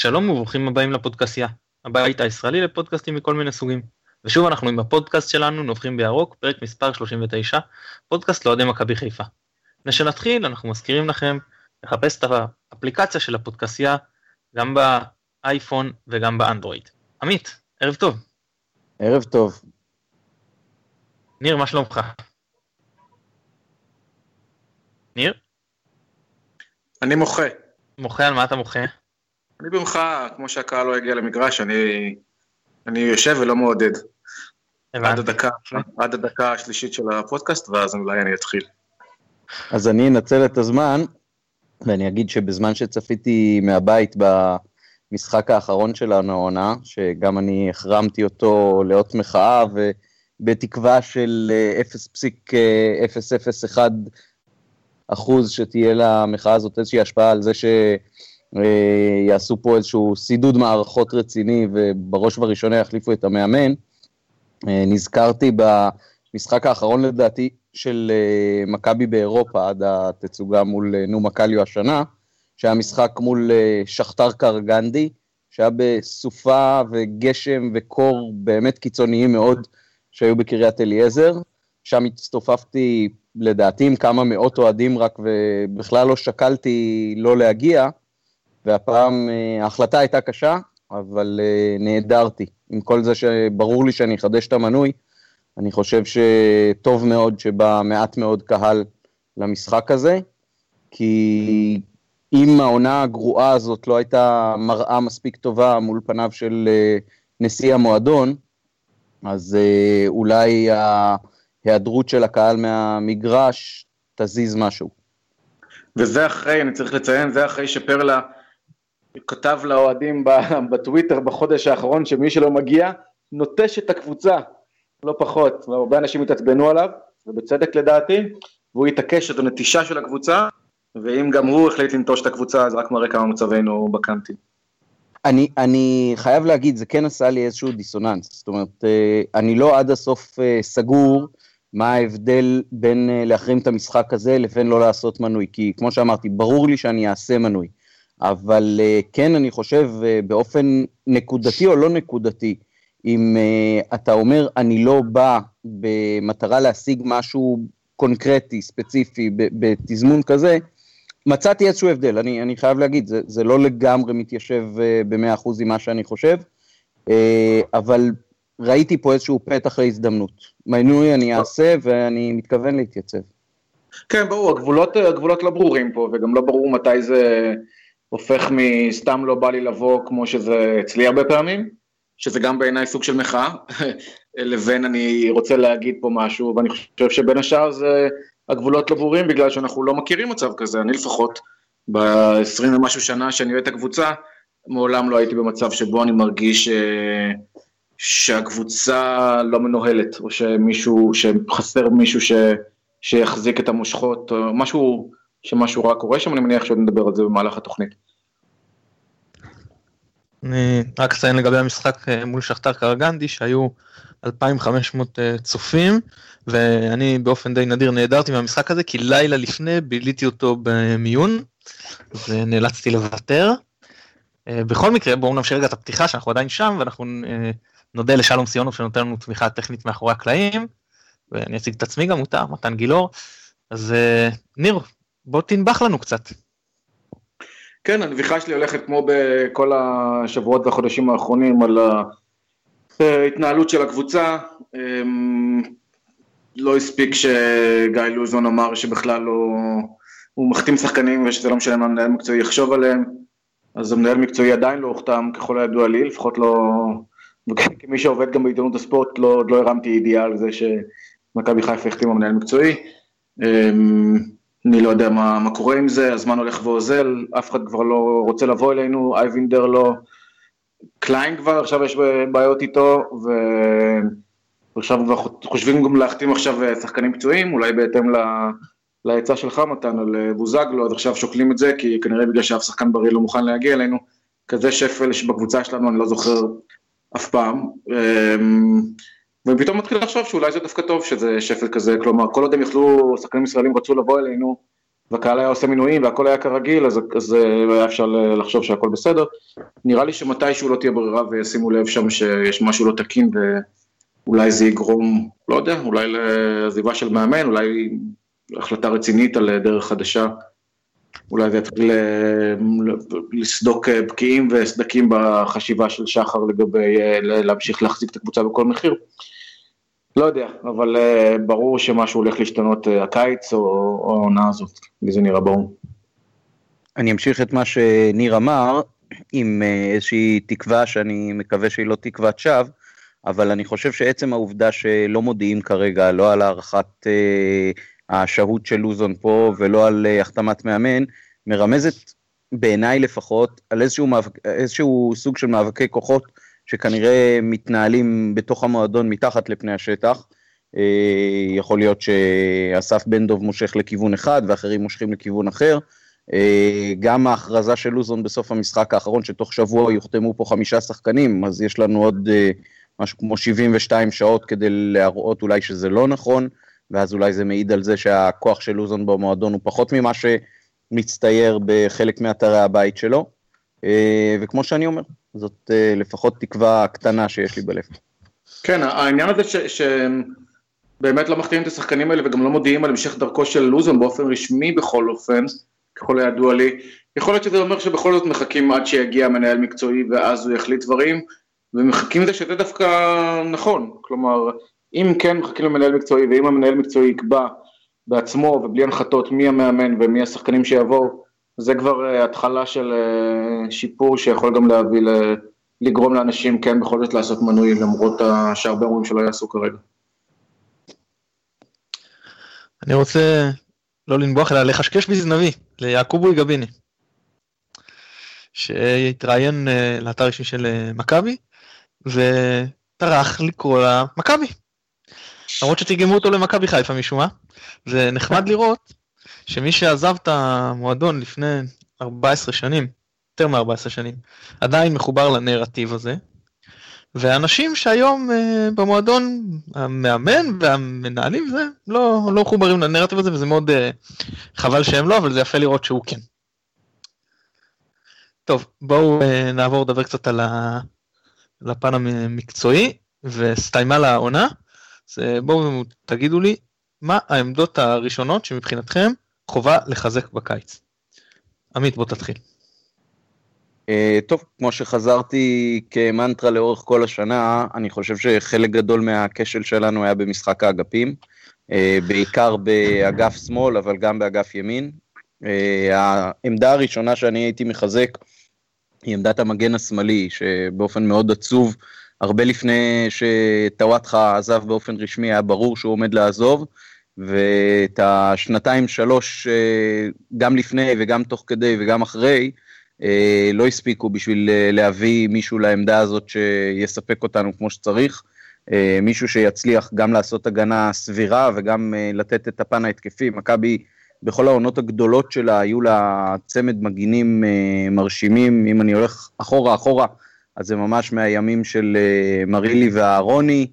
שלום וברוכים הבאים לפודקאסיה, הבית הישראלי לפודקאסטים מכל מיני סוגים. ושוב אנחנו עם הפודקאסט שלנו נובחים בירוק, פרק מספר 39, פודקאסט לאוהדי מכבי חיפה. לפני שנתחיל אנחנו מזכירים לכם לחפש את האפליקציה של הפודקאסיה גם באייפון וגם באנדרואיד. עמית, ערב טוב. ערב טוב. ניר, מה שלומך? ניר? אני מוחה. מוחה על מה אתה מוחה? אני במחאה, כמו שהקהל לא יגיע למגרש, אני, אני יושב ולא מעודד. עד הדקה, עד הדקה השלישית של הפודקאסט, ואז אולי אני אתחיל. אז אני אנצל את הזמן, ואני אגיד שבזמן שצפיתי מהבית במשחק האחרון שלנו העונה, שגם אני החרמתי אותו לאות מחאה, ובתקווה של 0.001 אחוז שתהיה למחאה הזאת איזושהי השפעה על זה ש... יעשו פה איזשהו סידוד מערכות רציני ובראש ובראשונה יחליפו את המאמן. נזכרתי במשחק האחרון לדעתי של מכבי באירופה עד התצוגה מול נומה קליו השנה, שהיה משחק מול שכתר קרגנדי, שהיה בסופה וגשם וקור באמת קיצוניים מאוד שהיו בקריית אליעזר. שם הצטופפתי לדעתי עם כמה מאות אוהדים רק ובכלל לא שקלתי לא להגיע. והפעם אה, ההחלטה הייתה קשה, אבל אה, נעדרתי. עם כל זה שברור לי שאני אחדש את המנוי, אני חושב שטוב מאוד שבא מעט מאוד קהל למשחק הזה, כי אם העונה הגרועה הזאת לא הייתה מראה מספיק טובה מול פניו של אה, נשיא המועדון, אז אולי ההיעדרות של הקהל מהמגרש תזיז משהו. וזה אחרי, אני צריך לציין, זה אחרי שפרלה כתב לאוהדים בטוויטר בחודש האחרון שמי שלא מגיע נוטש את הקבוצה, לא פחות, הרבה אנשים התעצבנו עליו, ובצדק לדעתי, והוא התעקש שזו נטישה של הקבוצה, ואם גם הוא החליט לנטוש את הקבוצה, זה רק מראה כמה מצבנו בקאנטי. אני, אני חייב להגיד, זה כן עשה לי איזשהו דיסוננס, זאת אומרת, אה, אני לא עד הסוף אה, סגור מה ההבדל בין אה, להחרים את המשחק הזה לבין לא לעשות מנוי, כי כמו שאמרתי, ברור לי שאני אעשה מנוי. אבל אה, כן, אני חושב אה, באופן נקודתי או לא נקודתי, אם אה, אתה אומר, אני לא בא במטרה להשיג משהו קונקרטי, ספציפי, בתזמון כזה, מצאתי איזשהו הבדל, אני, אני חייב להגיד, זה, זה לא לגמרי מתיישב במאה אחוז עם מה שאני חושב, אבל ראיתי פה איזשהו פתח להזדמנות. מינוי אני אעשה ואני מתכוון להתייצב. כן, ברור, הגבולות, הגבולות לא ברורים פה, וגם לא ברור מתי זה הופך מסתם לא בא לי לבוא כמו שזה אצלי הרבה פעמים, שזה גם בעיניי סוג של מחאה, לבין אני רוצה להגיד פה משהו, ואני חושב שבין השאר זה הגבולות לא ברורים בגלל שאנחנו לא מכירים מצב כזה, אני לפחות ב-20 ומשהו שנה שאני אוהד את הקבוצה, מעולם לא הייתי במצב שבו אני מרגיש אה, שהקבוצה לא מנוהלת, או שמישהו, שחסר מישהו ש, שיחזיק את המושכות, או משהו שמשהו רע קורה שם, אני מניח שעוד נדבר על זה במהלך התוכנית. אני רק אציין לגבי המשחק אה, מול שכתר קרגנדי שהיו 2,500 אה, צופים ואני באופן די נדיר נעדרתי מהמשחק הזה כי לילה לפני ביליתי אותו במיון ונאלצתי לוותר. אה, בכל מקרה בואו נמשיך רגע את הפתיחה שאנחנו עדיין שם ואנחנו נודה לשלום סיונוב שנותן לנו תמיכה טכנית מאחורי הקלעים ואני אציג את עצמי גם מותר מתן גילאור אז ניר בוא תנבח לנו קצת. כן, הנביחה שלי הולכת כמו בכל השבועות והחודשים האחרונים על ההתנהלות של הקבוצה. אמ, לא הספיק שגיא לוזון אמר שבכלל לא... הוא מחתים שחקנים ושזה לא משנה מה מנהל מקצועי יחשוב עליהם, אז המנהל מקצועי עדיין לא הוחתם ככל הידוע לי, לפחות לא... כמי שעובד גם בעיתונות הספורט, לא, לא הרמתי ידיעה על זה שמכבי חיפה החתימה מנהל מקצועי. אמ, אני לא יודע מה, מה קורה עם זה, הזמן הולך ואוזל, אף אחד כבר לא רוצה לבוא אלינו, אייבינדר לא, קליין כבר, עכשיו יש בעיות איתו. ועכשיו כבר חושבים גם להחתים עכשיו אה, שחקנים פצועים, אולי בהתאם לעצה שלך מתן על אה, בוזגלו, אז עכשיו שוקלים את זה, כי כנראה בגלל שאף שחקן בריא לא מוכן להגיע אלינו, כזה שפל שבקבוצה שלנו אני לא זוכר אף פעם. ופתאום מתחיל לחשוב שאולי זה דווקא טוב שזה שפל כזה, כלומר כל עוד הם יכלו, שחקנים ישראלים רצו לבוא אלינו, והקהל היה עושה מינויים והכל היה כרגיל, אז, אז היה אפשר לחשוב שהכל בסדר. נראה לי שמתישהו לא תהיה ברירה וישימו לב שם שיש משהו לא תקין ואולי זה יגרום, לא יודע, אולי לעזיבה של מאמן, אולי החלטה רצינית על דרך חדשה. אולי זה יתחיל לסדוק בקיעים וסדקים בחשיבה של שחר לגבי להמשיך להחזיק את הקבוצה בכל מחיר. לא יודע, אבל uh, ברור שמשהו הולך להשתנות uh, הקיץ או העונה הזאת, לי זה נראה ברור. אני אמשיך את מה שניר אמר, עם uh, איזושהי תקווה שאני מקווה שהיא לא תקוות שווא, אבל אני חושב שעצם העובדה שלא מודיעים כרגע, לא על הארכת uh, השהות של לוזון פה ולא על uh, החתמת מאמן, מרמזת בעיניי לפחות על איזשהו, מאבק, איזשהו סוג של מאבקי כוחות שכנראה מתנהלים בתוך המועדון מתחת לפני השטח. אה, יכול להיות שאסף בן דב מושך לכיוון אחד ואחרים מושכים לכיוון אחר. אה, גם ההכרזה של לוזון בסוף המשחק האחרון, שתוך שבוע יוחתמו פה חמישה שחקנים, אז יש לנו עוד אה, משהו כמו 72 שעות כדי להראות אולי שזה לא נכון, ואז אולי זה מעיד על זה שהכוח של לוזון במועדון הוא פחות ממה שמצטייר בחלק מאתרי הבית שלו. וכמו שאני אומר, זאת אה, לפחות תקווה קטנה שיש לי בלב. כן, העניין הזה שבאמת לא מחתימים את השחקנים האלה וגם לא מודיעים על המשך דרכו של לוזון באופן רשמי בכל אופן, ככל הידוע לי, יכול להיות שזה אומר שבכל זאת מחכים עד שיגיע מנהל מקצועי ואז הוא יחליט דברים, ומחכים לזה שזה דווקא נכון, כלומר, אם כן מחכים למנהל מקצועי ואם המנהל מקצועי יקבע בעצמו ובלי הנחתות מי המאמן ומי השחקנים שיבואו, זה כבר אה, התחלה של אה, שיפור שיכול גם להביא, לגרום לאנשים כן בכל זאת לעשות מנוי למרות שהרבה אומרים שלא יעשו כרגע. אני רוצה לא לנבוח אלא לחשקש בזנבי ליעקובוי גביני שהתראיין אה, לאתר אישי של מכבי וטרח לקרוא לה מכבי. למרות שתרגמו אותו למכבי חיפה משום מה זה נחמד לראות שמי שעזב את המועדון לפני 14 שנים, יותר מ-14 שנים, עדיין מחובר לנרטיב הזה, ואנשים שהיום uh, במועדון, המאמן והמנהלים, זה לא, לא מחוברים לנרטיב הזה, וזה מאוד uh, חבל שהם לא, אבל זה יפה לראות שהוא כן. טוב, בואו uh, נעבור לדבר קצת על, ה... על הפן המקצועי, וסתיימה לעונה. אז בואו תגידו לי, מה העמדות הראשונות שמבחינתכם חובה לחזק בקיץ. עמית, בוא תתחיל. Uh, טוב, כמו שחזרתי כמנטרה לאורך כל השנה, אני חושב שחלק גדול מהכשל שלנו היה במשחק האגפים, uh, בעיקר באגף שמאל, אבל גם באגף ימין. Uh, העמדה הראשונה שאני הייתי מחזק היא עמדת המגן השמאלי, שבאופן מאוד עצוב, הרבה לפני שטוואטחה עזב באופן רשמי, היה ברור שהוא עומד לעזוב. ואת השנתיים שלוש אה, גם לפני וגם תוך כדי וגם אחרי אה, לא הספיקו בשביל אה, להביא מישהו לעמדה הזאת שיספק אותנו כמו שצריך. מישהו שיצליח גם לעשות הגנה סבירה וגם לתת את הפן ההתקפי. מכבי בכל העונות הגדולות שלה היו לה צמד מגינים מרשימים, אם אני הולך אחורה אחורה, אז זה ממש מהימים של מרילי ואהרוני.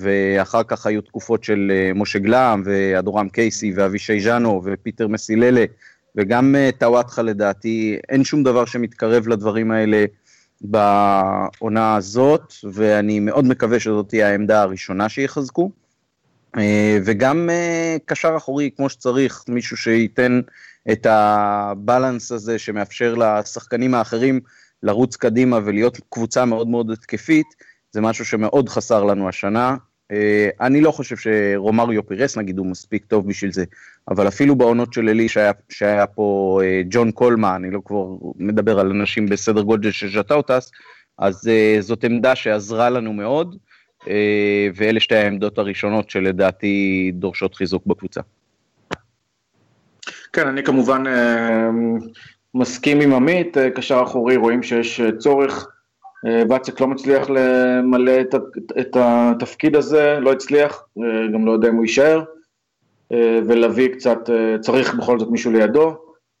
ואחר כך היו תקופות של אה, משה גלעם ואדורם קייסי ואבישי ז'אנו ופיטר מסיללה וגם אה, טוואטחה לדעתי, אין שום דבר שמתקרב לדברים האלה בעונה הזאת, ואני מאוד מקווה שזאת תהיה העמדה הראשונה שיחזקו. אה, וגם קשר אחורי כמו שצריך, מישהו שייתן את הבלנס הזה שמאפשר לשחקנים האחרים לרוץ קדימה ולהיות קבוצה מאוד מאוד התקפית. זה משהו שמאוד חסר לנו השנה. אה, אני לא חושב שרומריו פירס נגיד הוא מספיק טוב בשביל זה, אבל אפילו בעונות של אלי שהיה, שהיה פה אה, ג'ון קולמה, אני לא כבר מדבר על אנשים בסדר גודל של ז'טאוטס, אז אה, זאת עמדה שעזרה לנו מאוד, ואלה שתי העמדות הראשונות שלדעתי דורשות חיזוק בקבוצה. כן, אני כמובן מסכים עם עמית, קשר אחורי רואים שיש צורך ואצק לא מצליח למלא את, את התפקיד הזה, לא הצליח, אה, גם לא יודע אם הוא יישאר, אה, ולהביא קצת, אה, צריך בכל זאת מישהו לידו,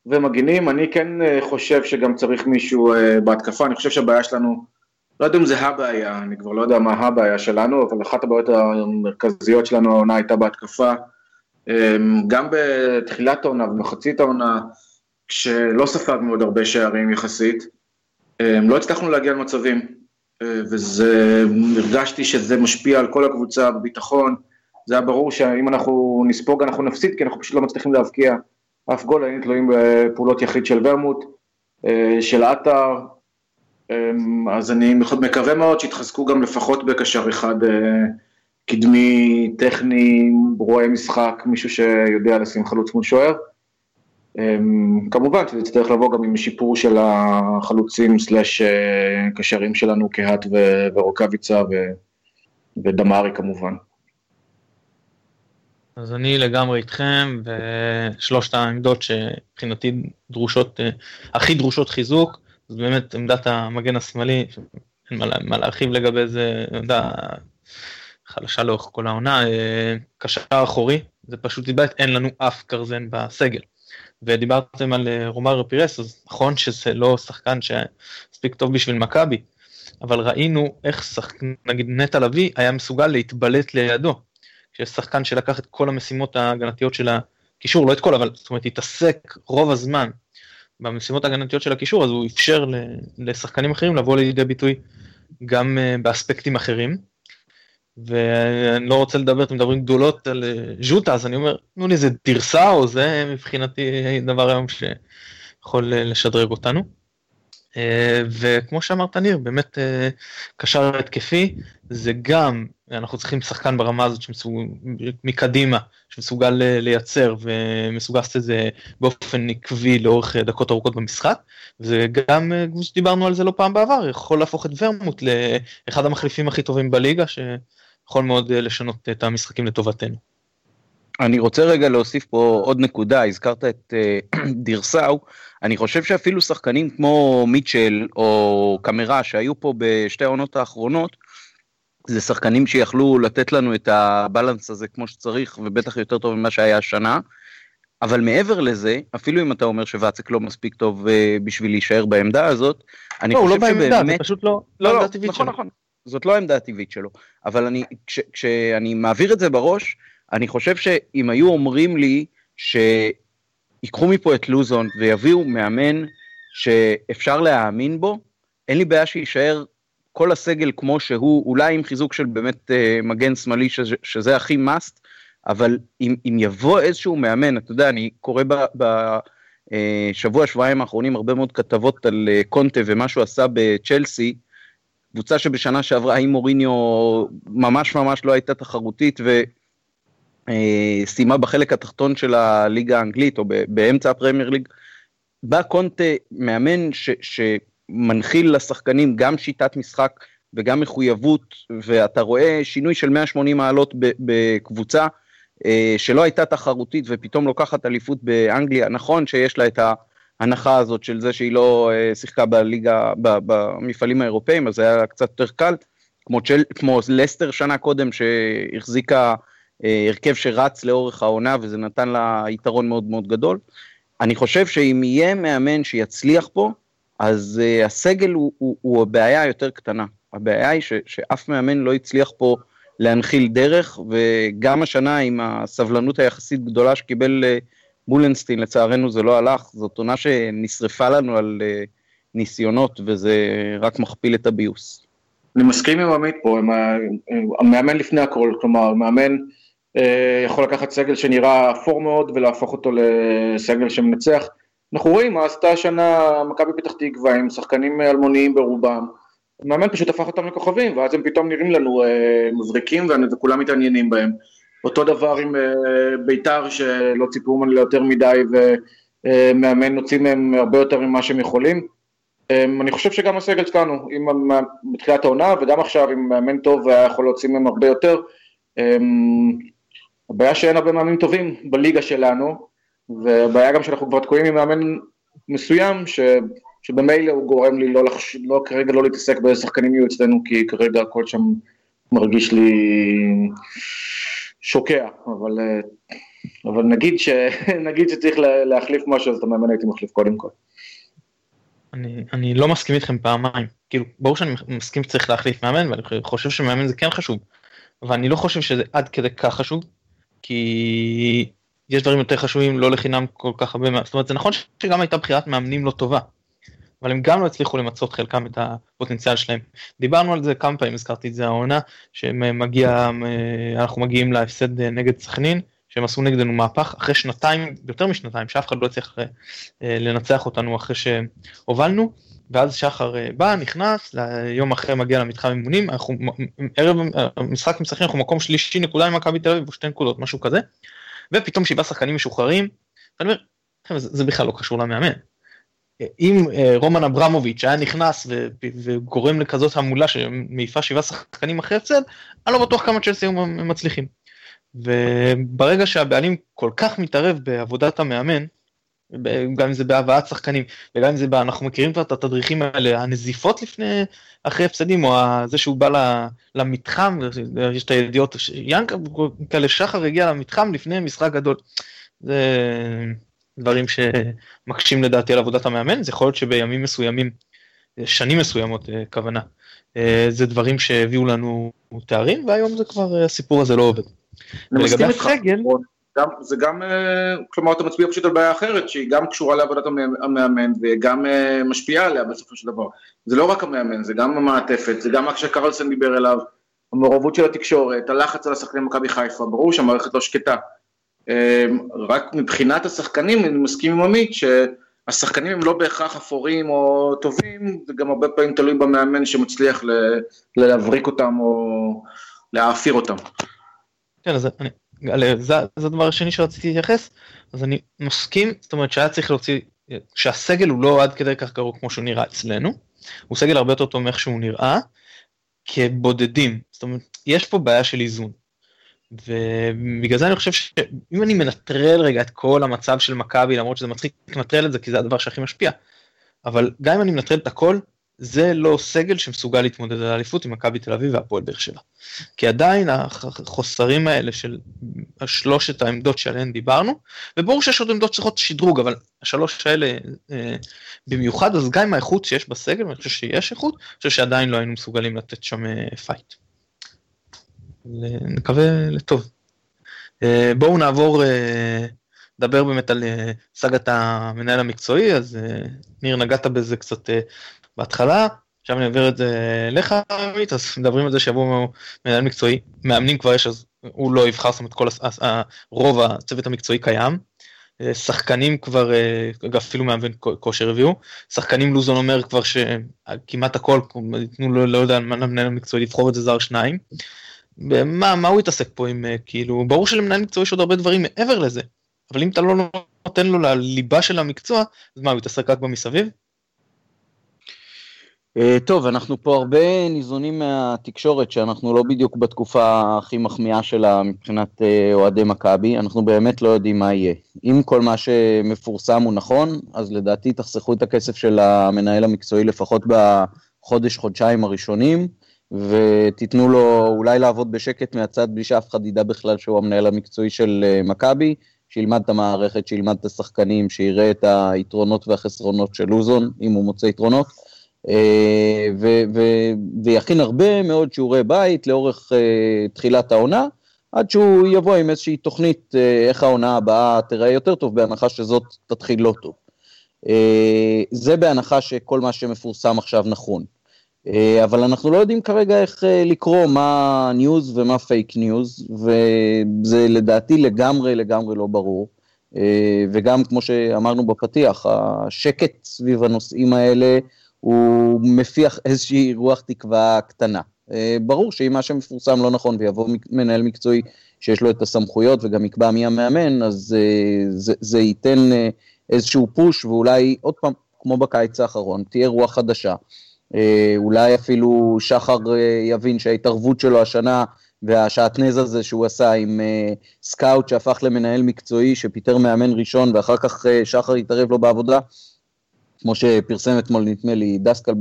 ומגינים, אני כן חושב שגם צריך מישהו בהתקפה, אני חושב שהבעיה שלנו, לא יודע אם זה הבעיה, אני כבר לא יודע מה הבעיה שלנו, אבל אחת הבעיות המרכזיות שלנו העונה הייתה בהתקפה, גם בתחילת העונה ובמחצית העונה, כשלא ספגנו עוד הרבה שערים יחסית, לא הצלחנו להגיע למצבים, וזה, הרגשתי שזה משפיע על כל הקבוצה בביטחון, זה היה ברור שאם אנחנו נספוג אנחנו נפסיד, כי אנחנו פשוט לא מצליחים להבקיע אף גול, היינו תלויים בפעולות יחיד של ורמוט, של עטר, אז אני מקווה מאוד שיתחזקו גם לפחות בקשר אחד קדמי, טכני, רואה משחק, מישהו שיודע לשים חלוץ מול שוער. כמובן שזה יצטרך לבוא גם עם שיפור של החלוצים סלאש קשרים שלנו קהת ורוקאביצה ודמארי כמובן. אז אני לגמרי איתכם, ושלושת העמדות שמבחינתי דרושות, הכי דרושות חיזוק, זה באמת עמדת המגן השמאלי, אין מה להרחיב לגבי זה, עמדה חלשה לאורך כל העונה, קשר אחורי, זה פשוט איבד, אין לנו אף גרזן בסגל. ודיברתם על רומאר פירס, אז נכון שזה לא שחקן שמספיק טוב בשביל מכבי, אבל ראינו איך שחקן, נגיד נטע לביא היה מסוגל להתבלט לידו. שיש שחקן שלקח את כל המשימות ההגנתיות של הקישור, לא את כל, אבל זאת אומרת התעסק רוב הזמן במשימות ההגנתיות של הקישור, אז הוא אפשר לשחקנים אחרים לבוא לידי ביטוי גם באספקטים אחרים. ואני לא רוצה לדבר, אתם מדברים גדולות על ז'וטה, אז אני אומר, תנו לי איזה דרסה, או זה מבחינתי דבר היום שיכול לשדרג אותנו. וכמו שאמרת ניר, באמת קשר התקפי, זה גם, אנחנו צריכים שחקן ברמה הזאת שמסוג, מקדימה, שמסוגל לייצר ומסוגל לעשות את זה באופן עקבי לאורך דקות ארוכות במשחק, וזה גם, כמו שדיברנו על זה לא פעם בעבר, יכול להפוך את ורמוט לאחד המחליפים הכי טובים בליגה, שיכול מאוד לשנות את המשחקים לטובתנו. אני רוצה רגע להוסיף פה עוד נקודה, הזכרת את uh, דירסאו, אני חושב שאפילו שחקנים כמו מיטשל או קמרה שהיו פה בשתי העונות האחרונות, זה שחקנים שיכלו לתת לנו את הבלנס הזה כמו שצריך, ובטח יותר טוב ממה שהיה השנה. אבל מעבר לזה, אפילו אם אתה אומר שוואצק לא מספיק טוב uh, בשביל להישאר בעמדה הזאת, אני לא, חושב שבאמת... לא, הוא לא בעמדה, זה פשוט לא, לא, לא, לא נכון, נכון, זאת לא העמדה הטבעית שלו. אבל אני, כש, כשאני מעביר את זה בראש, אני חושב שאם היו אומרים לי שיקחו מפה את לוזון ויביאו מאמן שאפשר להאמין בו, אין לי בעיה שיישאר כל הסגל כמו שהוא, אולי עם חיזוק של באמת uh, מגן שמאלי שזה, שזה הכי מאסט, אבל אם, אם יבוא איזשהו מאמן, אתה יודע, אני קורא בשבוע, uh, שבועיים האחרונים הרבה מאוד כתבות על uh, קונטה ומה שהוא עשה בצ'לסי, קבוצה שבשנה שעברה עם מוריניו ממש ממש לא הייתה תחרותית וסיימה בחלק התחתון של הליגה האנגלית או באמצע הפרמייר ליג, בא קונטה מאמן ש, שמנחיל לשחקנים גם שיטת משחק וגם מחויבות ואתה רואה שינוי של 180 מעלות בקבוצה שלא הייתה תחרותית ופתאום לוקחת אליפות באנגליה, נכון שיש לה את ה... ההנחה הזאת של זה שהיא לא uh, שיחקה בליגה, במפעלים האירופאים, אז זה היה קצת יותר קל, כמו, צ'ל, כמו לסטר שנה קודם שהחזיקה uh, הרכב שרץ לאורך העונה וזה נתן לה יתרון מאוד מאוד גדול. אני חושב שאם יהיה מאמן שיצליח פה, אז uh, הסגל הוא, הוא, הוא הבעיה היותר קטנה. הבעיה היא ש, שאף מאמן לא הצליח פה להנחיל דרך, וגם השנה עם הסבלנות היחסית גדולה שקיבל uh, מולנסטין לצערנו זה לא הלך, זאת עונה שנשרפה לנו על uh, ניסיונות וזה רק מכפיל את הביוס. אני מסכים עם עמית פה, עם המאמן לפני הכל, כלומר מאמן uh, יכול לקחת סגל שנראה אפור מאוד ולהפוך אותו לסגל שמנצח. אנחנו רואים מה עשתה השנה מכבי פתח תקווה עם שחקנים אלמוניים ברובם. מאמן פשוט הפך אותם לכוכבים ואז הם פתאום נראים לנו uh, מבריקים וכולם מתעניינים בהם. אותו דבר עם אה, בית"ר שלא ציפו ממנו ליותר מדי ומאמן הוציא מהם הרבה יותר ממה שהם יכולים. אמ, אני חושב שגם הסגל שלנו, בתחילת העונה וגם עכשיו עם מאמן טוב היה יכול להוציא מהם הרבה יותר. אמ, הבעיה שאין הרבה מאמנים טובים בליגה שלנו, והבעיה גם שאנחנו כבר תקועים עם מאמן מסוים, ש, שבמילא הוא גורם לי לא, לחש, לא כרגע לא להתעסק באיזה שחקנים יהיו אצלנו, כי כרגע הכל שם מרגיש לי שוקע, אבל, אה, אבל נגיד, ש, נגיד שצריך להחליף משהו, אז את המאמן הייתי מחליף קודם כל. אני, אני לא מסכים איתכם פעמיים, כאילו, ברור שאני מסכים שצריך להחליף מאמן, ואני חושב שמאמן זה כן חשוב, אבל אני לא חושב שזה עד כדי כך חשוב, כי יש דברים יותר חשובים לא לחינם כל כך הרבה, זאת אומרת זה נכון שגם הייתה בחירת מאמנים לא טובה, אבל הם גם לא הצליחו למצות חלקם את הפוטנציאל שלהם. דיברנו על זה כמה פעמים, הזכרתי את זה העונה, שמגיע, אנחנו מגיעים להפסד נגד סכנין, שהם עשו נגדנו מהפך אחרי שנתיים, יותר משנתיים, שאף אחד לא הצליח אה, לנצח אותנו אחרי שהובלנו, ואז שחר אה, בא, נכנס, יום אחרי מגיע למתחם אימונים, ערב המשחק משחקים, אנחנו מקום שלישי נקודה עם מכבי תל אביב, שתי נקודות, משהו כזה, ופתאום שבעה שחקנים משוחררים, ואני אומר, זה, זה בכלל לא קשור למאמן. אם אה, רומן אברמוביץ' היה נכנס וגורם לכזאת המולה שמעיפה שבעה שחקנים אחרי הפסד, אני לא בטוח כמה צ'לסי היו מצליחים. וברגע שהבעלים כל כך מתערב בעבודת המאמן, גם אם זה בהבאת שחקנים וגם אם זה, בה, אנחנו מכירים כבר את התדריכים האלה, הנזיפות לפני, אחרי הפסדים או זה שהוא בא למתחם, יש את הידיעות, ינקלה שחר הגיע למתחם לפני משחק גדול. זה דברים שמקשים לדעתי על עבודת המאמן, זה יכול להיות שבימים מסוימים, שנים מסוימות אה, כוונה, אה, זה דברים שהביאו לנו תארים והיום זה כבר הסיפור הזה לא עובד. אני מסכים איתך, גם, זה גם, אה, כלומר אתה מצביע פשוט על בעיה אחרת שהיא גם קשורה לעבודת המאמן וגם אה, משפיעה עליה בסופו של דבר. זה לא רק המאמן, זה גם המעטפת, זה גם מה שקרלסון דיבר אליו, המעורבות של התקשורת, הלחץ על השחקנים במכבי חיפה, ברור שהמערכת לא שקטה. אה, רק מבחינת השחקנים אני מסכים עם עמית שהשחקנים הם לא בהכרח אפורים או טובים, זה גם הרבה פעמים תלוי במאמן שמצליח להבריק אותם או להעפיר אותם. כן, אז אני, זה, זה הדבר השני שרציתי להתייחס, אז אני מסכים, זאת אומרת שהיה צריך להוציא, שהסגל הוא לא עד כדי כך גרוע כמו שהוא נראה אצלנו, הוא סגל הרבה יותר טוב מאיך שהוא נראה, כבודדים, זאת אומרת, יש פה בעיה של איזון. ובגלל זה אני חושב שאם אני מנטרל רגע את כל המצב של מכבי, למרות שזה מצחיק לנטרל את זה כי זה הדבר שהכי משפיע, אבל גם אם אני מנטרל את הכל, זה לא סגל שמסוגל להתמודד על האליפות עם מכבי תל אביב והפועל באר שבע. כי עדיין החוסרים האלה של שלושת העמדות שעליהן דיברנו, וברור שיש עוד עמדות שצריכות שדרוג, אבל השלוש האלה אה, במיוחד, אז גם עם האיכות שיש בסגל, ואני חושב שיש איכות, אני חושב שעדיין לא היינו מסוגלים לתת שם אה, fight. נקווה לטוב. אה, בואו נעבור, אה, נדבר באמת על אה, סאגת המנהל המקצועי, אז ניר נגעת בזה קצת בהתחלה, עכשיו אני אעביר את זה לך עמית, אז מדברים על זה שיבוא מנהל מקצועי, מאמנים כבר יש אז הוא לא יבחר, זאת אומרת כל רוב הצוות המקצועי קיים. שחקנים כבר, אה, אפילו מאמן כושר הביאו, שחקנים לוזון אומר כבר שכמעט הכל, ייתנו לו, לא יודע, למנהל המקצועי לבחור את זה זר שניים. מה, מה הוא יתעסק פה עם, אה, כאילו, ברור שלמנהל מקצועי יש עוד הרבה דברים מעבר לזה, אבל אם אתה לא נותן לו לליבה של המקצוע, אז מה, הוא יתעסק רק במסביב? אה, טוב, אנחנו פה הרבה ניזונים מהתקשורת שאנחנו לא בדיוק בתקופה הכי מחמיאה שלה מבחינת אה, אוהדי מכבי, אנחנו באמת לא יודעים מה יהיה. אם כל מה שמפורסם הוא נכון, אז לדעתי תחסכו את הכסף של המנהל המקצועי לפחות בחודש, חודשיים הראשונים, ותיתנו לו אולי לעבוד בשקט מהצד בלי שאף אחד ידע בכלל שהוא המנהל המקצועי של אה, מכבי, שילמד את המערכת, שילמד את השחקנים, שיראה את היתרונות והחסרונות של לוזון, אם הוא מוצא יתרונות. אה, ו- ו- ויכין הרבה מאוד שיעורי בית לאורך uh, תחילת העונה, עד שהוא יבוא עם איזושהי תוכנית איך העונה הבאה תראה יותר טוב, בהנחה שזאת תתחיל לא טוב. זה בהנחה שכל מה שמפורסם עכשיו נכון. אה, אבל אנחנו לא יודעים כרגע איך אה, לקרוא מה news ומה fake news, וזה לדעתי לגמרי לגמרי לא ברור. אה, וגם כמו שאמרנו בפתיח, השקט סביב הנושאים האלה, הוא מפיח איזושהי רוח תקווה קטנה. אה, ברור שאם מה שמפורסם לא נכון ויבוא מנהל מקצועי שיש לו את הסמכויות וגם יקבע מי המאמן, אז אה, זה, זה ייתן אה, איזשהו פוש ואולי עוד פעם, כמו בקיץ האחרון, תהיה רוח חדשה. אולי אפילו שחר יבין שההתערבות שלו השנה והשעטנז הזה שהוא עשה עם סקאוט שהפך למנהל מקצועי שפיטר מאמן ראשון ואחר כך שחר יתערב לו בעבודה, כמו שפרסם אתמול נדמה לי דסקל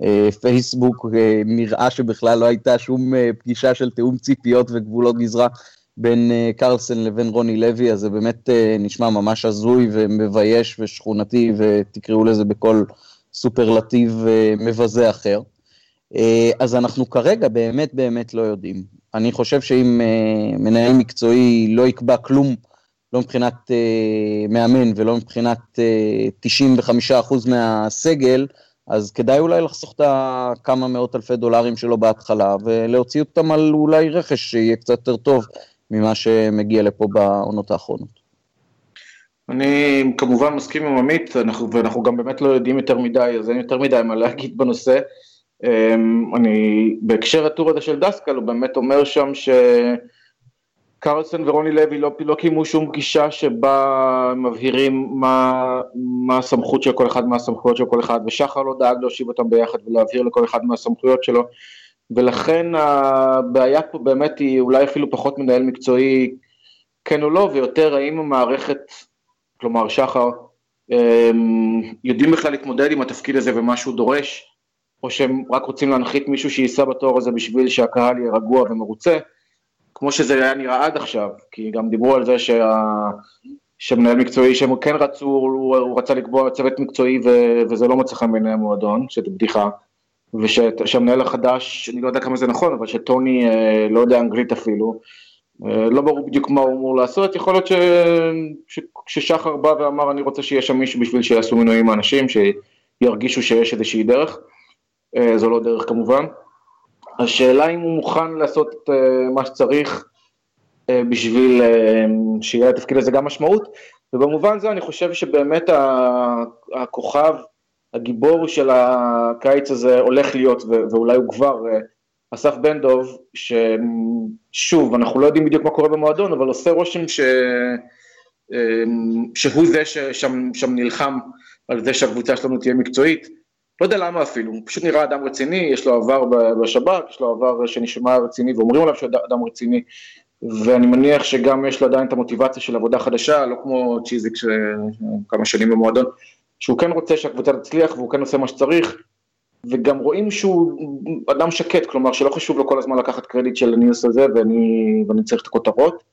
בפייסבוק, אה, נראה שבכלל לא הייתה שום אה, פגישה של תיאום ציפיות וגבולות גזרה בין אה, קרלסן לבין רוני לוי, אז זה באמת נשמע ממש הזוי ומבייש ושכונתי, ותקראו לזה בכל סופרלטיב מבזה אחר. אז אנחנו כרגע באמת באמת לא יודעים. אני חושב שאם מנהל מקצועי לא יקבע כלום לא מבחינת אה, מאמן ולא מבחינת אה, 95% מהסגל, אז כדאי אולי לחסוך את הכמה מאות אלפי דולרים שלו בהתחלה ולהוציא אותם על אולי רכש שיהיה קצת יותר טוב ממה שמגיע לפה בעונות האחרונות. אני כמובן מסכים עם עמית, אנחנו, ואנחנו גם באמת לא יודעים יותר מדי, אז אין יותר מדי מה להגיד בנושא. אמ, אני, בהקשר הטור הזה של דסקל, הוא באמת אומר שם שקרלסון ורוני לוי לא, לא קיימו שום פגישה שבה מבהירים מה, מה הסמכות של כל אחד, מה הסמכויות של כל אחד, ושחר לא דאג להושיב אותם ביחד ולהבהיר לכל אחד מהסמכויות שלו, ולכן הבעיה פה באמת היא אולי אפילו פחות מנהל מקצועי כן או לא, ויותר האם המערכת כלומר שחר, אמ, יודעים בכלל להתמודד עם התפקיד הזה ומה שהוא דורש, או שהם רק רוצים להנחית מישהו שייסע בתואר הזה בשביל שהקהל יהיה רגוע ומרוצה, כמו שזה היה נראה עד עכשיו, כי גם דיברו על זה שה... שמנהל מקצועי שהם כן רצו, הוא, הוא רצה לקבוע צוות מקצועי ו, וזה לא מצא חן בעיני המועדון, שזו בדיחה, ושהמנהל החדש, אני לא יודע כמה זה נכון, אבל שטוני אה, לא יודע אנגלית אפילו, לא ברור בדיוק מה הוא אמור לעשות, יכול להיות ש... ש... ששחר בא ואמר אני רוצה שיהיה שם מישהו בשביל שיעשו מינויים האנשים, שירגישו שיש איזושהי דרך, אה, זו לא דרך כמובן. השאלה אם הוא מוכן לעשות את אה, מה שצריך בשביל שיהיה לתפקיד הזה גם משמעות, ובמובן זה אני חושב שבאמת הכוכב, הגיבור של הקיץ הזה הולך להיות, ואולי הוא כבר אסף בן דב, ששוב, אנחנו לא יודעים בדיוק מה קורה במועדון, אבל עושה רושם ש... אמ, שהוא זה ששם שם נלחם על זה שהקבוצה שלנו תהיה מקצועית. לא יודע למה אפילו, הוא פשוט נראה אדם רציני, יש לו עבר בשב"כ, יש לו עבר שנשמע רציני ואומרים עליו שהוא אדם רציני, ואני מניח שגם יש לו עדיין את המוטיבציה של עבודה חדשה, לא כמו צ'יזיק שכמה שנים במועדון, שהוא כן רוצה שהקבוצה תצליח והוא כן עושה מה שצריך, וגם רואים שהוא אדם שקט, כלומר שלא חשוב לו כל הזמן לקחת קרדיט של אני עושה זה ואני, ואני צריך את הכותרות.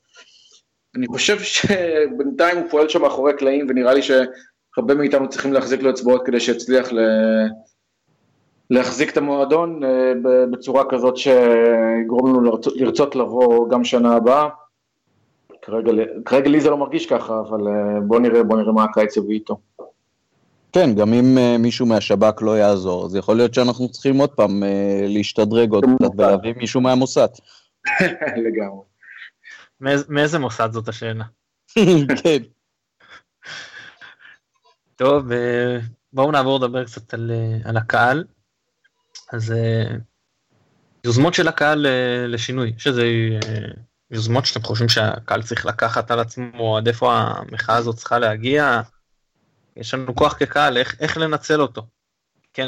אני חושב שבינתיים הוא פועל שם מאחורי קלעים ונראה לי שהרבה מאיתנו צריכים להחזיק לו אצבעות כדי שיצליח ל... להחזיק את המועדון אה, בצורה כזאת שיגרום לנו לרצות, לבוא גם שנה הבאה. כרגע, כרגע לי זה לא מרגיש ככה, אבל אה, בוא נראה, בוא נראה מה הקיץ יביא איתו. כן, גם אם uh, מישהו מהשב"כ לא יעזור, אז יכול להיות שאנחנו צריכים עוד פעם uh, להשתדרג עוד קצת ולהביא מישהו מהמוסד. לגמרי. מאיזה מוסד זאת השאלה? כן. טוב, uh, בואו נעבור לדבר קצת על, uh, על הקהל. אז uh, יוזמות של הקהל uh, לשינוי, יש איזה uh, יוזמות שאתם חושבים שהקהל צריך לקחת על עצמו, עד איפה המחאה הזאת צריכה להגיע? יש לנו כוח כקהל, איך, איך לנצל אותו. כן,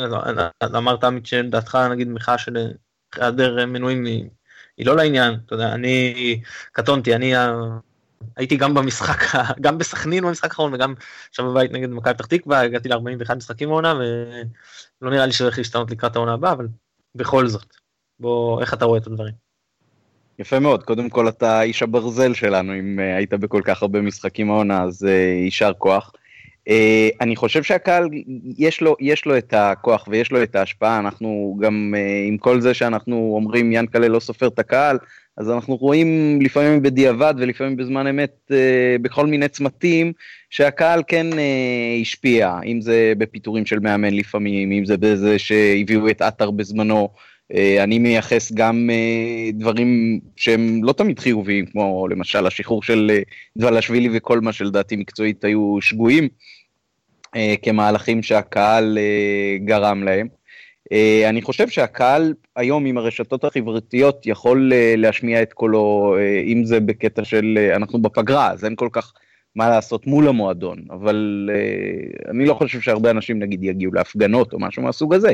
אז אמרת עמית שלדעתך נגיד מחאה של היעדר מנויים היא, היא לא לעניין, אתה יודע, אני קטונתי, אני הייתי גם במשחק, גם בסכנין במשחק האחרון וגם עכשיו בבית נגד מכבי פתח תקווה, הגעתי ל-41 משחקים בעונה ולא נראה לי שזה הולך להשתנות לקראת העונה הבאה, אבל בכל זאת, בוא, איך אתה רואה את הדברים? יפה מאוד, קודם כל אתה איש הברזל שלנו, אם uh, היית בכל כך הרבה משחקים העונה, אז uh, יישר כוח. Uh, אני חושב שהקהל, יש לו, יש לו את הכוח ויש לו את ההשפעה, אנחנו גם uh, עם כל זה שאנחנו אומרים ינקלה לא סופר את הקהל, אז אנחנו רואים לפעמים בדיעבד ולפעמים בזמן אמת uh, בכל מיני צמתים שהקהל כן uh, השפיע, אם זה בפיטורים של מאמן לפעמים, אם זה בזה שהביאו את עטר בזמנו. Uh, אני מייחס גם uh, דברים שהם לא תמיד חיוביים, כמו למשל השחרור של דבלשווילי וכל מה שלדעתי מקצועית היו שגויים. אה, כמהלכים שהקהל אה, גרם להם. אה, אני חושב שהקהל היום עם הרשתות החברתיות יכול להשמיע את קולו, אם זה בקטע של אנחנו בפגרה, אז אין כל כך מה לעשות מול המועדון, אבל אני לא חושב שהרבה אנשים נגיד יגיעו להפגנות או משהו מהסוג הזה,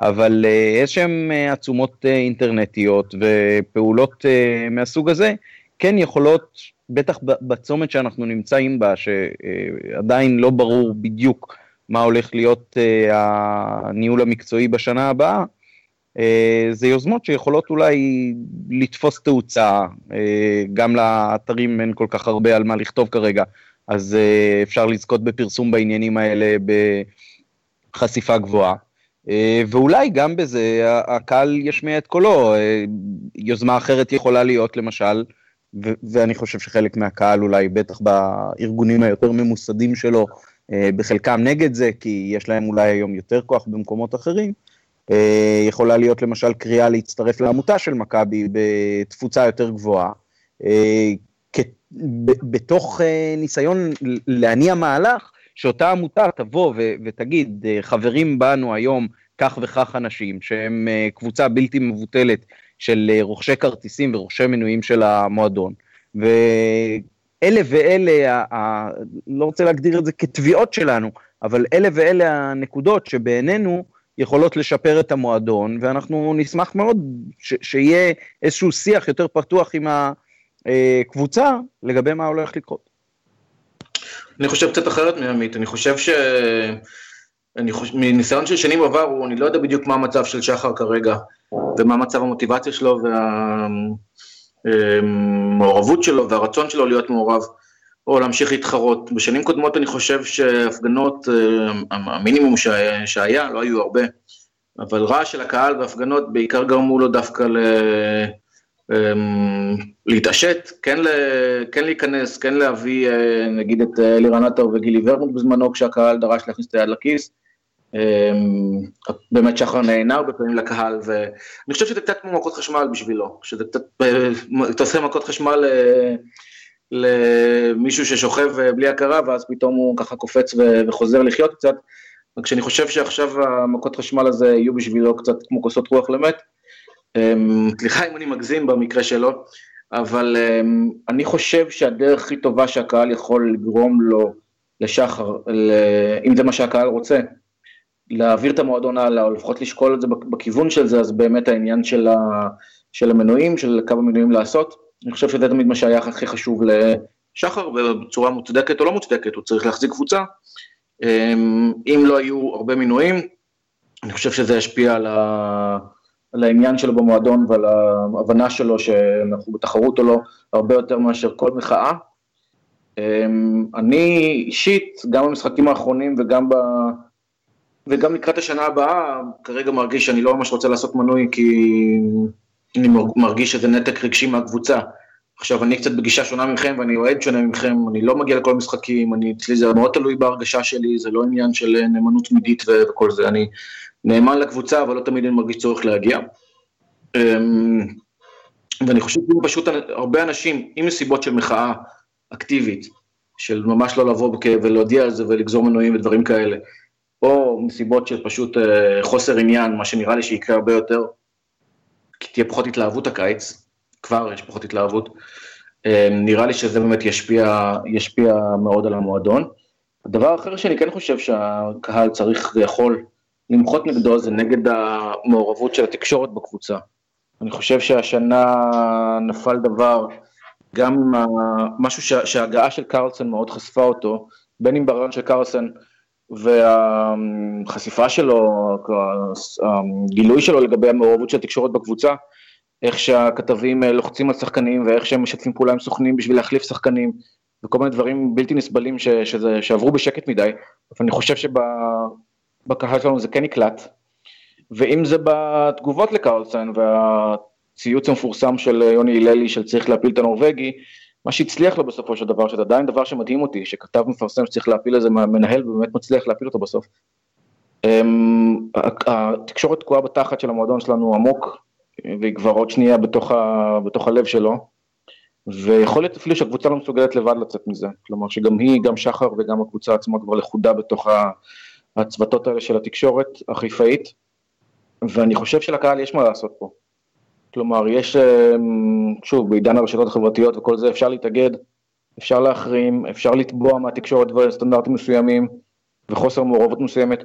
אבל איזשהם עצומות אינטרנטיות ופעולות מהסוג הזה כן יכולות בטח בצומת שאנחנו נמצאים בה, שעדיין לא ברור בדיוק מה הולך להיות אה, הניהול המקצועי בשנה הבאה, אה, זה יוזמות שיכולות אולי לתפוס תאוצה, אה, גם לאתרים אין כל כך הרבה על מה לכתוב כרגע, אז אפשר לזכות בפרסום בעניינים האלה בחשיפה גבוהה. ואולי גם בזה הקהל ישמיע את קולו. יוזמה אחרת יכולה להיות למשל ו- ואני חושב שחלק מהקהל אולי, בטח בארגונים היותר ממוסדים שלו, אה, בחלקם נגד זה, כי יש להם אולי היום יותר כוח במקומות אחרים, אה, יכולה להיות למשל קריאה להצטרף לעמותה של מכבי בתפוצה יותר גבוהה, אה, בתוך ניסיון להניע מהלך שאותה עמותה תבוא ותגיד, חברים בנו היום כך וכך אנשים, שהם קבוצה בלתי מבוטלת של רוכשי כרטיסים ורוכשי מנויים של המועדון, אלה ואלה, ה, ה, לא רוצה להגדיר את זה כתביעות שלנו, אבל אלה ואלה הנקודות שבעינינו יכולות לשפר את המועדון, ואנחנו נשמח מאוד ש, שיהיה איזשהו שיח יותר פתוח עם הקבוצה לגבי מה הולך לקרות. אני חושב קצת אחרת מעמית, אני חושב ש... אני חושב, מניסיון של שנים עברו, אני לא יודע בדיוק מה המצב של שחר כרגע, ומה מצב המוטיבציה שלו, וה... המעורבות שלו והרצון שלו להיות מעורב, או להמשיך להתחרות. בשנים קודמות אני חושב שהפגנות, אה, המינימום שהיה, שהיה, לא היו הרבה, אבל רעש של הקהל והפגנות בעיקר גרמו לו דווקא ל... אמ, להתעשת, כן, ל, כן להיכנס, כן להביא אה, נגיד את אה, אלירן עטר וגילי ורמוט בזמנו כשהקהל דרש להכניס את היד לכיס. אמ, באמת שחר נהנה הרבה פעמים לקהל, ואני חושב שזה קצת כמו מכות חשמל בשבילו, שזה קצת, אתה עושה מכות חשמל אה, למישהו ששוכב אה, בלי הכרה, ואז פתאום הוא ככה קופץ וחוזר לחיות קצת, וכשאני חושב שעכשיו המכות חשמל הזה יהיו בשבילו קצת כמו כוסות רוח למת, סליחה אם אני מגזים במקרה שלו, אבל אמ, אני חושב שהדרך הכי טובה שהקהל יכול לגרום לו לשחר, אם זה מה שהקהל רוצה, להעביר את המועדון הלאה, או לפחות לשקול את זה בכיוון של זה, אז באמת העניין של, ה, של המנויים, של כמה מנויים לעשות, אני חושב שזה תמיד מה שהיה הכי חשוב לשחר, ובצורה מוצדקת או לא מוצדקת, הוא צריך להחזיק קבוצה. אמ, אם לא היו הרבה מנויים, אני חושב שזה ישפיע על, ה, על העניין שלו במועדון ועל ההבנה שלו שאנחנו בתחרות או לא, הרבה יותר מאשר כל מחאה. אמ, אני אישית, גם במשחקים האחרונים וגם ב... וגם לקראת השנה הבאה, כרגע מרגיש שאני לא ממש רוצה לעשות מנוי כי אני מרגיש שזה נתק רגשי מהקבוצה. עכשיו, אני קצת בגישה שונה מכם ואני אוהד שונה מכם, אני לא מגיע לכל המשחקים, אני, אצלי זה מאוד תלוי בהרגשה שלי, זה לא עניין של נאמנות תמידית וכל זה, אני נאמן לקבוצה, אבל לא תמיד אני מרגיש צורך להגיע. אמ, ואני חושב שפשוט הרבה אנשים, עם מסיבות של מחאה אקטיבית, של ממש לא לבוא ולהודיע על זה ולגזור מנויים ודברים כאלה, או מסיבות של פשוט אה, חוסר עניין, מה שנראה לי שיקרה הרבה יותר, כי תהיה פחות התלהבות הקיץ, כבר יש פחות התלהבות, אה, נראה לי שזה באמת ישפיע, ישפיע מאוד על המועדון. הדבר האחר שאני כן חושב שהקהל צריך ויכול למחות נגדו זה נגד המעורבות של התקשורת בקבוצה. אני חושב שהשנה נפל דבר, גם משהו שההגעה של קרלסון מאוד חשפה אותו, בין אם ברעיון של קרלסון והחשיפה שלו, הגילוי שלו לגבי המעורבות של התקשורת בקבוצה, איך שהכתבים אה, לוחצים על שחקנים ואיך שהם משתפים פעולה עם סוכנים בשביל להחליף שחקנים וכל מיני דברים בלתי נסבלים ש, שזה, שעברו בשקט מדי, אבל אני חושב שבקהל שלנו זה כן נקלט, ואם זה בתגובות לקרלסון והציוץ המפורסם של יוני הללי של צריך להפיל את הנורבגי, מה שהצליח לו בסופו של דבר, שזה עדיין דבר שמדהים אותי, שכתב מפרסם שצריך להפיל איזה מנהל ובאמת מצליח להפיל אותו בסוף. אמ, התקשורת תקועה בתחת של המועדון שלנו עמוק, והיא כבר עוד שנייה בתוך, ה, בתוך הלב שלו, ויכול להיות אפילו שהקבוצה לא מסוגלת לבד לצאת מזה, כלומר שגם היא, גם שחר וגם הקבוצה עצמה כבר לכודה בתוך הצוותות האלה של התקשורת החיפאית, ואני חושב שלקהל יש מה לעשות פה. כלומר, יש, אמ, שוב, בעידן הרשתות החברתיות וכל זה, אפשר להתאגד, אפשר להחרים, אפשר לתבוע מהתקשורת וסטנדרטים מסוימים וחוסר מעורבות מסוימת.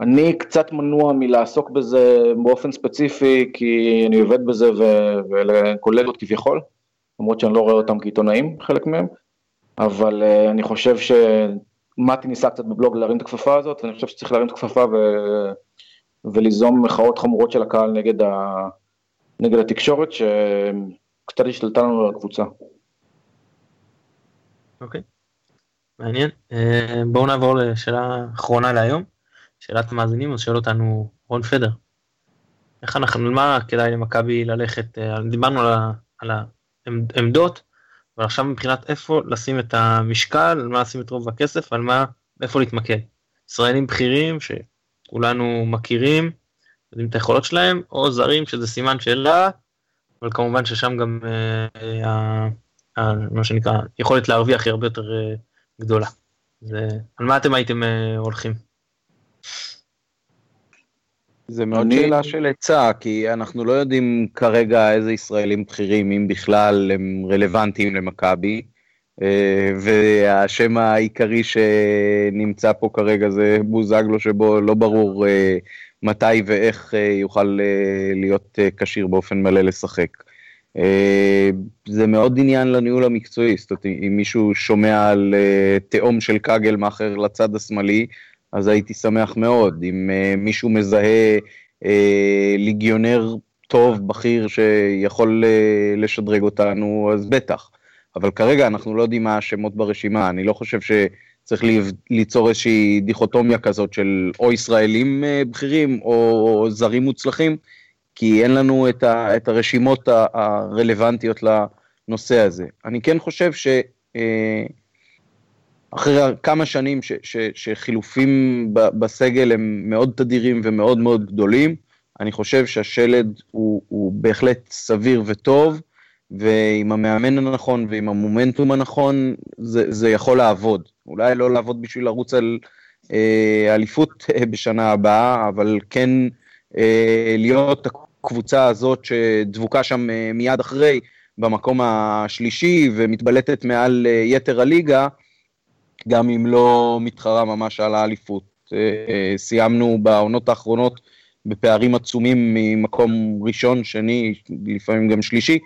אני קצת מנוע מלעסוק בזה באופן ספציפי, כי אני עובד בזה ולקולגות כביכול, למרות שאני לא רואה אותם כעיתונאים, חלק מהם, אבל uh, אני חושב שמתי ניסה קצת בבלוג להרים את הכפפה הזאת, ואני חושב שצריך להרים את הכפפה ו... וליזום מחאות חמורות של הקהל נגד ה... נגד התקשורת שקצת השתלטה לנו על הקבוצה. אוקיי, מעניין. אה, בואו נעבור לשאלה אחרונה להיום, שאלת המאזינים, אז שואל אותנו רון פדר. איך אנחנו, מה כדאי למכבי ללכת, אה, דיברנו על, על העמדות, אבל עכשיו מבחינת איפה לשים את המשקל, על מה לשים את רוב הכסף, על מה, איפה להתמקד. ישראלים בכירים שכולנו מכירים, יודעים את היכולות שלהם, או זרים שזה סימן שאלה, אבל כמובן ששם גם אה, אה, מה שנקרא יכולת להרוויח היא הרבה יותר אה, גדולה. זה, על מה אתם הייתם אה, הולכים? זה מאוד אני... שאלה של עצה, כי אנחנו לא יודעים כרגע איזה ישראלים בכירים, אם בכלל, הם רלוונטיים למכבי. אה, והשם העיקרי שנמצא פה כרגע זה בוזגלו, שבו לא ברור אה, מתי ואיך אה, יוכל להיות כשיר באופן מלא לשחק. זה מאוד עניין לניהול המקצועי, זאת אומרת, אם מישהו שומע על תהום של כגל מאחר לצד השמאלי, אז הייתי שמח מאוד. אם מישהו מזהה ליגיונר טוב, בכיר, שיכול לשדרג אותנו, אז בטח. אבל כרגע אנחנו לא יודעים מה השמות ברשימה, אני לא חושב שצריך ליצור איזושהי דיכוטומיה כזאת של או ישראלים בכירים או זרים מוצלחים, כי אין לנו את, ה, את הרשימות הרלוונטיות לנושא הזה. אני כן חושב ש... אה, אחרי כמה שנים ש, ש, שחילופים בסגל הם מאוד תדירים ומאוד מאוד גדולים, אני חושב שהשלד הוא, הוא בהחלט סביר וטוב, ועם המאמן הנכון ועם המומנטום הנכון, זה, זה יכול לעבוד. אולי לא לעבוד בשביל לרוץ על אה, אליפות אה, בשנה הבאה, אבל כן אה, להיות הקבוצה הזאת שדבוקה שם אה, מיד אחרי, במקום השלישי ומתבלטת מעל אה, יתר הליגה, גם אם לא מתחרה ממש על האליפות. אה, אה, סיימנו בעונות האחרונות בפערים עצומים ממקום ראשון, שני, לפעמים גם שלישי.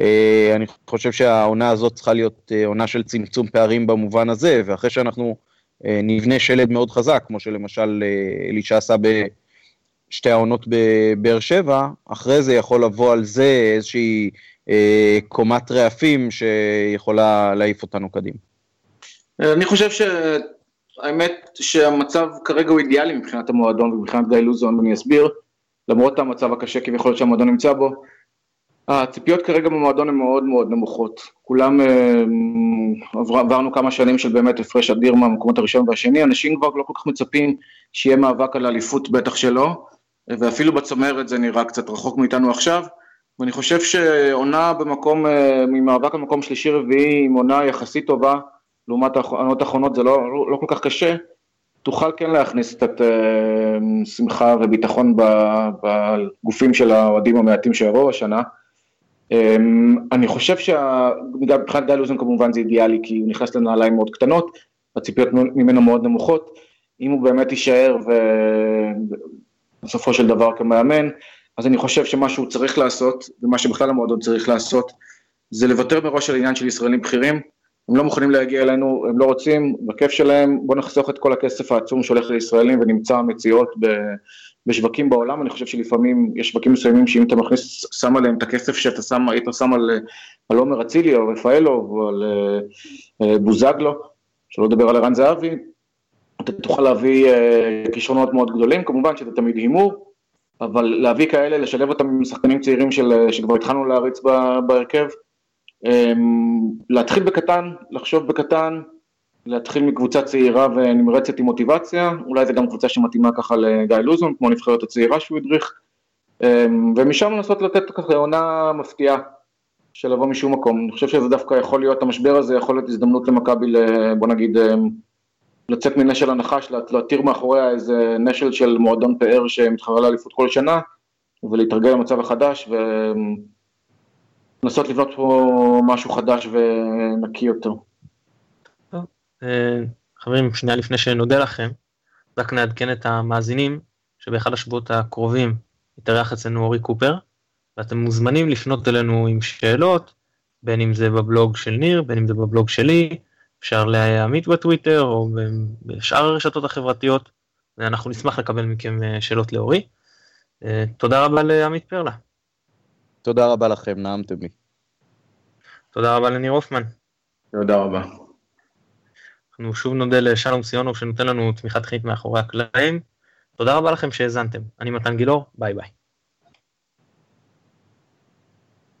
אה, אני חושב שהעונה הזאת צריכה להיות עונה של צמצום פערים במובן הזה, ואחרי שאנחנו נבנה שלד מאוד חזק, כמו שלמשל אלישע עשה בשתי העונות בבאר שבע, אחרי זה יכול לבוא על זה איזושהי קומת רעפים שיכולה להעיף אותנו קדימה. אני חושב שהאמת שהמצב כרגע הוא אידיאלי מבחינת המועדון ומבחינת גיא לוזון, ואני אסביר, למרות המצב הקשה כביכול שהמועדון נמצא בו, הציפיות כרגע במועדון הן מאוד מאוד נמוכות. כולם אה, עברנו כמה שנים של באמת הפרש אדיר מהמקומות הראשון והשני, אנשים כבר לא כל כך מצפים שיהיה מאבק על האליפות, בטח שלא, ואפילו בצמרת זה נראה קצת רחוק מאיתנו עכשיו, ואני חושב שעונה במקום, אה, ממאבק על מקום שלישי רביעי עם עונה יחסית טובה, לעומת העונות האחרונות זה לא, לא, כל כך קשה, תוכל כן להכניס קצת אה, שמחה וביטחון בגופים של האוהדים המעטים שיבואו השנה. אמ, אני חושב שמבחינת גיא לוזון כמובן זה אידיאלי כי הוא נכנס לנעליים מאוד קטנות, הציפיות ממנו מאוד נמוכות, אם הוא באמת יישאר ובסופו של דבר כמאמן, אז אני חושב שמה שהוא צריך לעשות, ומה שבכלל המועדון צריך לעשות, זה לוותר מראש על עניין של ישראלים בכירים, הם לא מוכנים להגיע אלינו, הם לא רוצים, בכיף שלהם, בואו נחסוך את כל הכסף העצום שהולך לישראלים ונמצא מציאות בשווקים בעולם, אני חושב שלפעמים יש שווקים מסוימים שאם אתה מכניס, שם עליהם את הכסף שאתה שם, היית שם על, על עומר אצילי או רפאלו או על uh, בוזגלו, שלא לדבר על ערן זהבי, אתה תוכל להביא uh, כישרונות מאוד גדולים, כמובן שזה תמיד הימור, אבל להביא כאלה, לשלב אותם עם שחקנים צעירים של, שכבר התחלנו להריץ בהרכב, להתחיל בקטן, לחשוב בקטן, להתחיל מקבוצה צעירה ונמרצת עם מוטיבציה, אולי זו גם קבוצה שמתאימה ככה לגיא לוזון, כמו נבחרת הצעירה שהוא הדריך, אמ, ומשם לנסות לתת ככה עונה מפתיעה של לבוא משום מקום. אני חושב שזה דווקא יכול להיות, המשבר הזה יכול להיות הזדמנות למכבי, בוא נגיד, אמ, לצאת מנשל הנחש, להתיר מאחוריה איזה נשל של מועדון פאר שמתחרה לאליפות כל שנה, ולהתרגל למצב החדש, ולנסות לבנות פה משהו חדש ונקי יותר. אה, חברים, שנייה לפני שנודה לכם, רק נעדכן את המאזינים שבאחד השבועות הקרובים יתארח אצלנו אורי קופר, ואתם מוזמנים לפנות אלינו עם שאלות, בין אם זה בבלוג של ניר, בין אם זה בבלוג שלי, אפשר להעמיד בטוויטר או בשאר הרשתות החברתיות, ואנחנו נשמח לקבל מכם אה, שאלות לאורי. אה, תודה רבה לעמית פרלה. תודה רבה לכם, נעמתם לי. תודה רבה לניר הופמן. תודה רבה. אנחנו שוב נודה לשלום סיונוב שנותן לנו תמיכה טכנית מאחורי הקלעים. תודה רבה לכם שהאזנתם. אני מתן גילאור, ביי ביי.